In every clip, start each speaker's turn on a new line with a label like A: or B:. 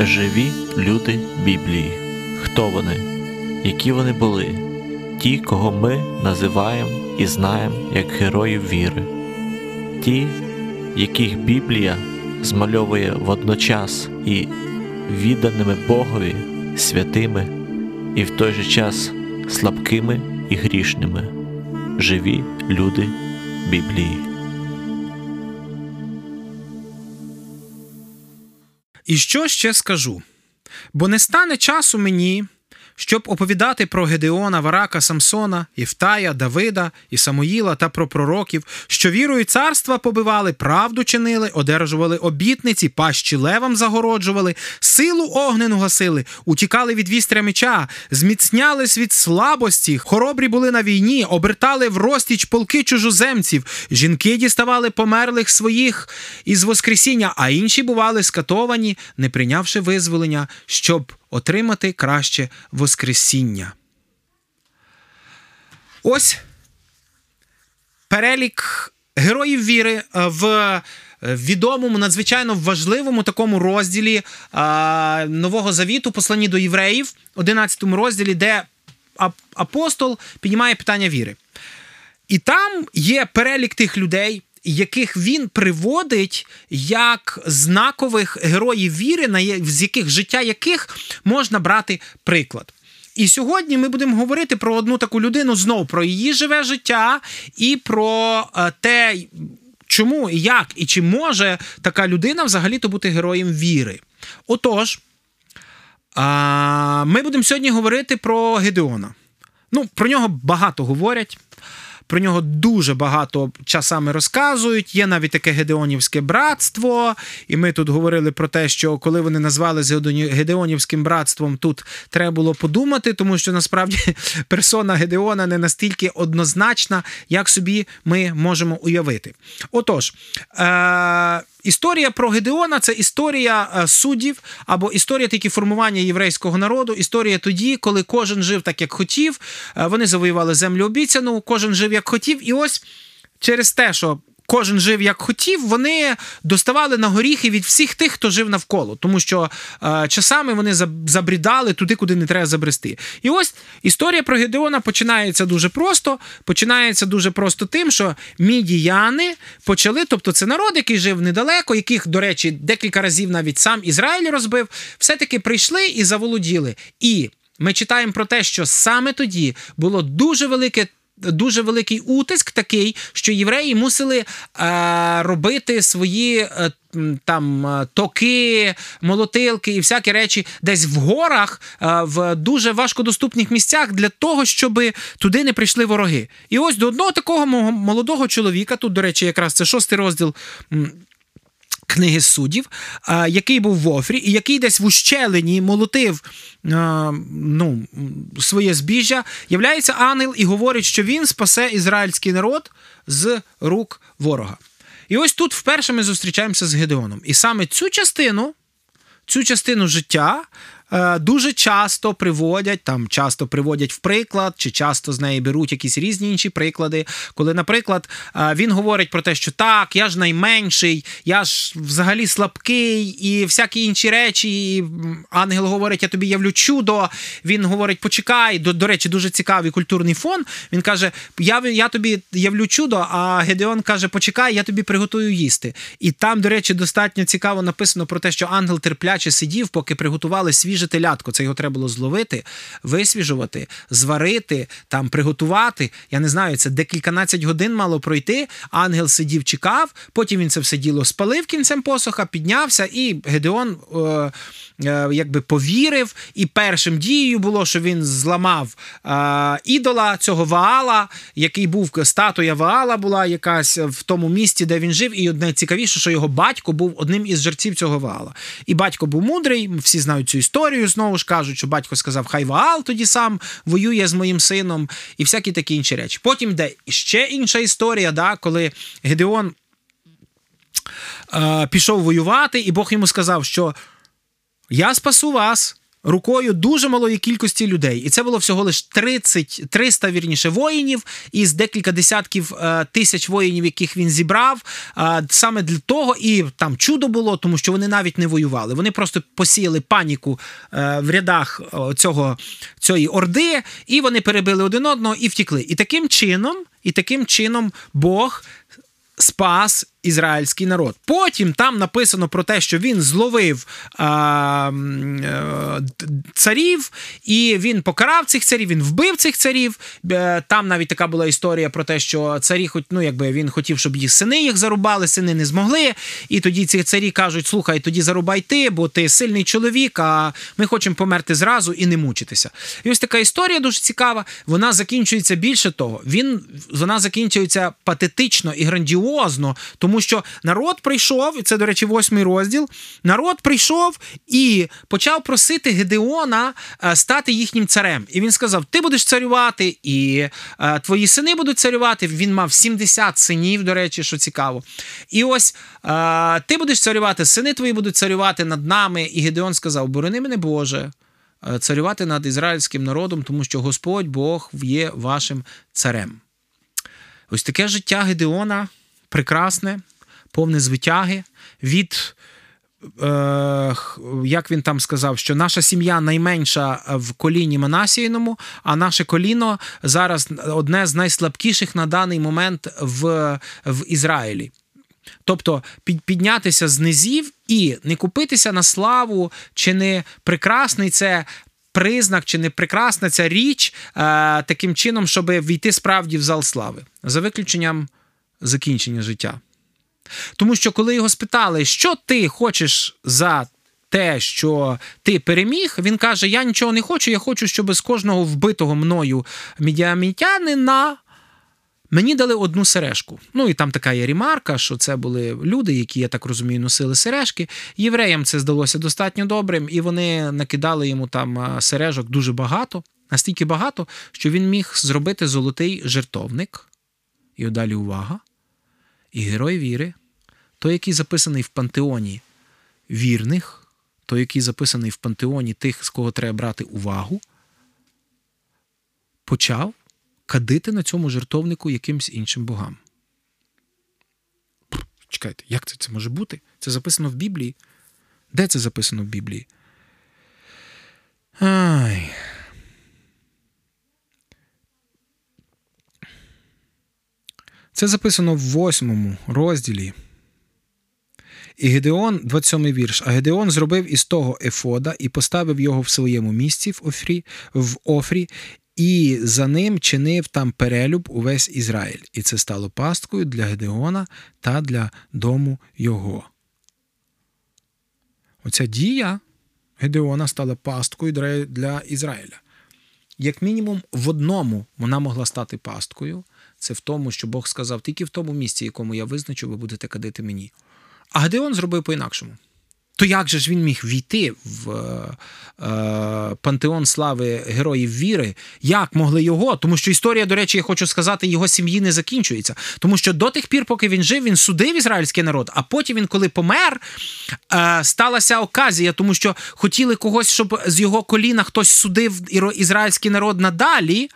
A: Живі люди Біблії. Хто вони? Які вони були? Ті, кого ми називаємо і знаємо як героїв віри, ті, яких Біблія змальовує водночас і відданими Богові, святими, і в той же час слабкими і грішними, живі люди Біблії.
B: І що ще скажу? Бо не стане часу мені, щоб оповідати про Гедеона, Варака, Самсона, Євтая, Давида і Самуїла та про пророків, що вірою царства побивали, правду чинили, одержували обітниці, пащі левам загороджували, силу огнену гасили, утікали від вістря меча, зміцнялись від слабості, хоробрі були на війні, обертали в розтіч полки чужоземців, жінки діставали померлих своїх із Воскресіння, а інші бували скатовані, не прийнявши визволення, щоб отримати краще Воскресіння. Ось перелік героїв віри е, в відомому, надзвичайно важливому такому розділі Нового Завіту, посланні до євреїв, 11 розділі, де апостол піднімає питання віри. І там є перелік тих людей, яких він приводить як знакових героїв віри, з яких життя яких можна брати приклад. І сьогодні ми будемо говорити про одну таку людину знову про її живе життя і про е, те, чому, і як і чи може така людина взагалі-то бути героєм віри. Отож, ми будемо сьогодні говорити про Гедеона. Ну, про нього багато говорять. Про нього дуже багато часами розказують. Є навіть таке Гедеонівське братство. І ми тут говорили про те, що коли вони назвали Гедеонівським братством, тут треба було подумати, тому що насправді персона Гедеона не настільки однозначна, як собі ми можемо уявити. Отож. Е- Історія про Гедеона це історія е, суддів або історія такі формування єврейського народу. Історія тоді, коли кожен жив так, як хотів. Е, вони завоювали землю обіцяну, кожен жив як хотів. І ось через те, що кожен жив як хотів, вони доставали на горіхи від всіх тих, хто жив навколо, тому що е, часами вони забрідали туди, куди не треба забрести. І ось історія про Гедеона починається дуже просто. Починається дуже просто тим, що мідіяни почали, тобто це народ, який жив недалеко, яких, до речі, декілька разів навіть сам Ізраїль розбив, все-таки прийшли і заволоділи. І ми читаємо про те, що саме тоді було дуже велике дуже великий утиск такий, що євреї мусили е, робити свої. Е, там е, токи, молотилки і всякі речі десь в горах, е, в дуже важкодоступних місцях для того, щоб туди не прийшли вороги. І ось до одного такого молодого чоловіка, тут, до речі, якраз це шостий розділ книги суддів, який був в Офрі, і який десь в ущелині молотив ну, своє збіжжя, являється ангел і говорить, що він спасе ізраїльський народ з рук ворога. І ось тут вперше ми зустрічаємося з Гедеоном. І саме цю частину, цю частину життя дуже часто приводять там, часто приводять в приклад, чи часто з неї беруть якісь різні інші приклади. Коли, наприклад, е, він говорить про те, що так, я ж найменший, я ж взагалі слабкий, і всякі інші речі. І Ангел говорить, я тобі явлю чудо. Він говорить, почекай. До, до речі, дуже цікавий культурний фон. Він каже: Я я тобі явлю чудо. А Гедеон каже, почекай, я тобі приготую їсти. І там, до речі, достатньо цікаво написано про те, що ангел терпляче сидів, поки приготували свіж свіже телятко. Це його треба було зловити, висвіжувати, зварити, там приготувати. Я не знаю, це декільканадцять годин мало пройти. Ангел сидів, чекав, потім він це все діло спалив кінцем посоха, піднявся, і Гедеон. Е- Е, якби повірив, і першим дією було, що він зламав е, ідола цього Ваала, який був статуя Ваала була якась в тому місті, де він жив. І одне цікавіше, що його батько був одним із жерців цього Ваала. І батько був мудрий, всі знають цю історію. Знову ж кажуть, що батько сказав, хай Ваал тоді сам воює з моїм сином, і всякі такі інші речі. Потім де ще інша історія, да, коли Гедеон. Е, пішов воювати, і Бог йому сказав, що я спасу вас. Рукою дуже малої кількості людей. І це було всього лише 30, 300 вірніше воїнів із декілька десятків е, тисяч воїнів, яких він зібрав. Е, саме для того, і там чудо було, тому що вони навіть не воювали. Вони просто посіяли паніку е, в рядах цього, цієї орди, і вони перебили один одного і втікли. І таким чином, і таким чином Бог спас ізраїльський народ. Потім там написано про те, що він зловив а, е, царів, і він покарав цих царів, він вбив цих царів. Е, Там навіть така була історія про те, що царі, хоч ну якби він хотів, щоб їх сини їх зарубали, сини не змогли. І тоді ці царі кажуть: слухай, тоді зарубай ти, бо ти сильний чоловік, а ми хочемо померти зразу і не мучитися. І ось така історія дуже цікава. Вона закінчується більше того. Він вона закінчується патетично і грандіозно, тому що народ прийшов, і це, до речі, восьмий розділ. Народ прийшов і почав просити Гедеона е, стати їхнім царем. І він сказав: Ти будеш царювати, і е, твої сини будуть царювати. Він мав 70 синів, до речі, що цікаво. І ось е, ти будеш царювати, сини твої будуть царювати над нами. І Гедеон сказав: Борони мене, Боже. Царювати над ізраїльським народом, тому що Господь Бог є вашим царем. Ось таке життя Гедеона прекрасне, повне звитяги від. Е, як він там сказав, що наша сім'я найменша в коліні Манасіїному, а наше коліно зараз одне з найслабкіших на даний момент в, в Ізраїлі. Тобто піднятися з низів і не купитися на славу, чи не прекрасний це признак, чи не прекрасна ця річ е, таким чином, щоб війти справді в зал слави, за виключенням закінчення життя. Тому що, коли його спитали, що ти хочеш за те, що ти переміг, він каже: Я нічого не хочу, я хочу, щоб з кожного вбитого мною медіамітянина мені дали одну сережку. Ну і там така є ремарка, що це були люди, які, я так розумію, носили сережки. Євреям це здалося достатньо добрим, і вони накидали йому там сережок дуже багато, настільки багато, що він міг зробити золотий жертовник. І далі увага. І герой віри, той, який записаний в пантеоні вірних, той, який записаний в пантеоні тих, з кого треба брати увагу, почав кадити на цьому жертовнику якимсь іншим богам. Чекайте, як це це може бути? Це записано в Біблії? Де це записано в Біблії? Ай. Це записано в восьмому розділі. І Гедеон, 27 вірш. А Гедеон зробив із того Ефода і поставив його в своєму місці в Офрі, в Офрі, і за ним чинив там перелюб увесь Ізраїль. І це стало пасткою для Гедеона та для дому його. Оця дія Гедеона стала пасткою для Ізраїля. Як мінімум, в одному вона могла стати пасткою. Це в тому, що Бог сказав, тільки в тому місці, якому я визначу, ви будете кадити мені. А Гедеон зробив по-інакшому. То як же ж він міг війти в е, пантеон слави героїв віри? Як могли його? Тому що історія, до речі, я хочу сказати, його сім'ї не закінчується. Тому що до тих пір, поки він жив, він судив ізраїльський народ, а потім він, коли помер, е, сталася оказія, тому що хотіли когось, щоб з його коліна хтось судив ізраїльський народ надалі.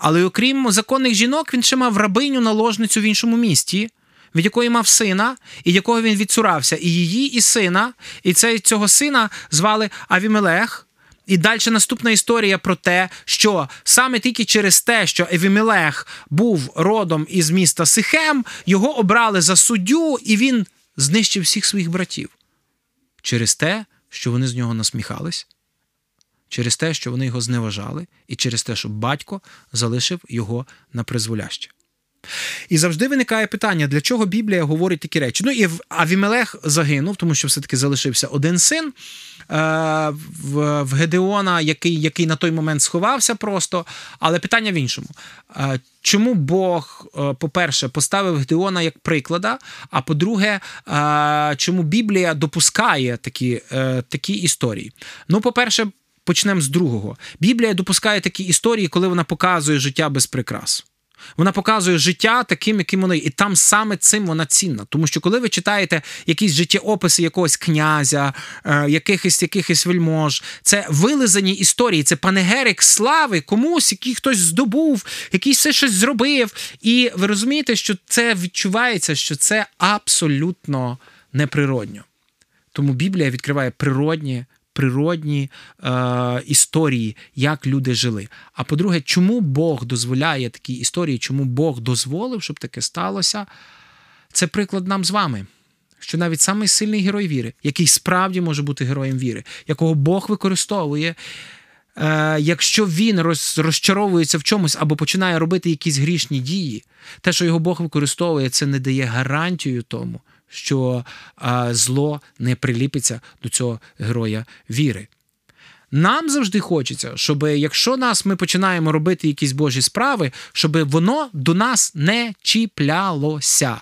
B: Але окрім законних жінок, він ще мав рабиню наложницю в іншому місті, від якої мав сина, і якого він відцурався, і її, і сина, і це, цього сина звали Авімелех. І далі наступна історія про те, що саме тільки через те, що Евімелех був родом із міста Сихем, його обрали за суддю, і він знищив всіх своїх братів. Через те, що вони з нього насміхались, через те, що вони його зневажали, і через те, що батько залишив його на призволяще. І завжди виникає питання, для чого Біблія говорить такі речі. Ну і Авімелех загинув, тому що все-таки залишився один син е, в Гедеона, який який на той момент сховався просто. Але питання в іншому. Е, чому Бог, е, по-перше, поставив Гедеона як приклада, а по-друге, чому Біблія допускає такі, такі історії? Ну, по-перше, почнемо з другого. Біблія допускає такі історії, коли вона показує життя без прикрас. Вона показує життя таким, яким воно є. І там саме цим вона цінна. Тому що коли ви читаєте якісь життєописи якогось князя, е, якихось якихось вельмож, це вилизані історії, це панегерик слави комусь, який хтось здобув, який все щось зробив. І ви розумієте, що це відчувається, що це абсолютно неприродньо. Тому Біблія відкриває природні. Природні е, історії, як люди жили. А по-друге, чому Бог дозволяє такі історії, чому Бог дозволив, щоб таке сталося? Це приклад нам з вами. Що навіть самий сильний герой віри, який справді може бути героєм віри, якого Бог використовує, е, якщо він роз, розчаровується в чомусь або починає робити якісь грішні дії, те, що його Бог використовує, це не дає гарантію тому, що зло не приліпиться до цього героя віри. Нам завжди хочеться, щоб якщо нас ми починаємо робити якісь Божі справи, щоб воно до нас не чіплялося.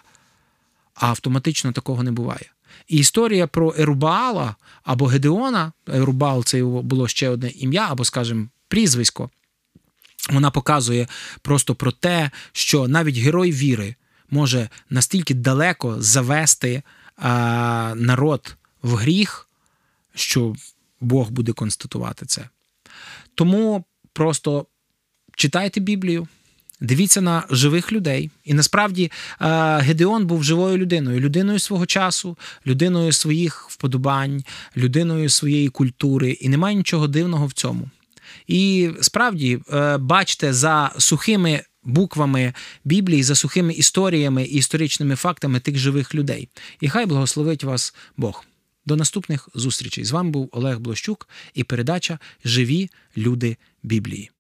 B: А автоматично такого не буває. І історія про Ерубаала або Гедеона, Ерубаал це його було ще одне ім'я, або, скажімо, прізвисько. Вона показує просто про те, що навіть герой віри може настільки далеко завести а, народ в гріх, що Бог буде констатувати це. Тому просто читайте Біблію, дивіться на живих людей. І насправді Гедеон був живою людиною, людиною свого часу, людиною своїх вподобань, людиною своєї культури, і немає нічого дивного в цьому. І справді бачите, за сухими буквами Біблії, за сухими історіями і історичними фактами тих живих людей. І хай благословить вас Бог. До наступних зустрічей. З вами був Олег Блощук і передача Живі люди Біблії.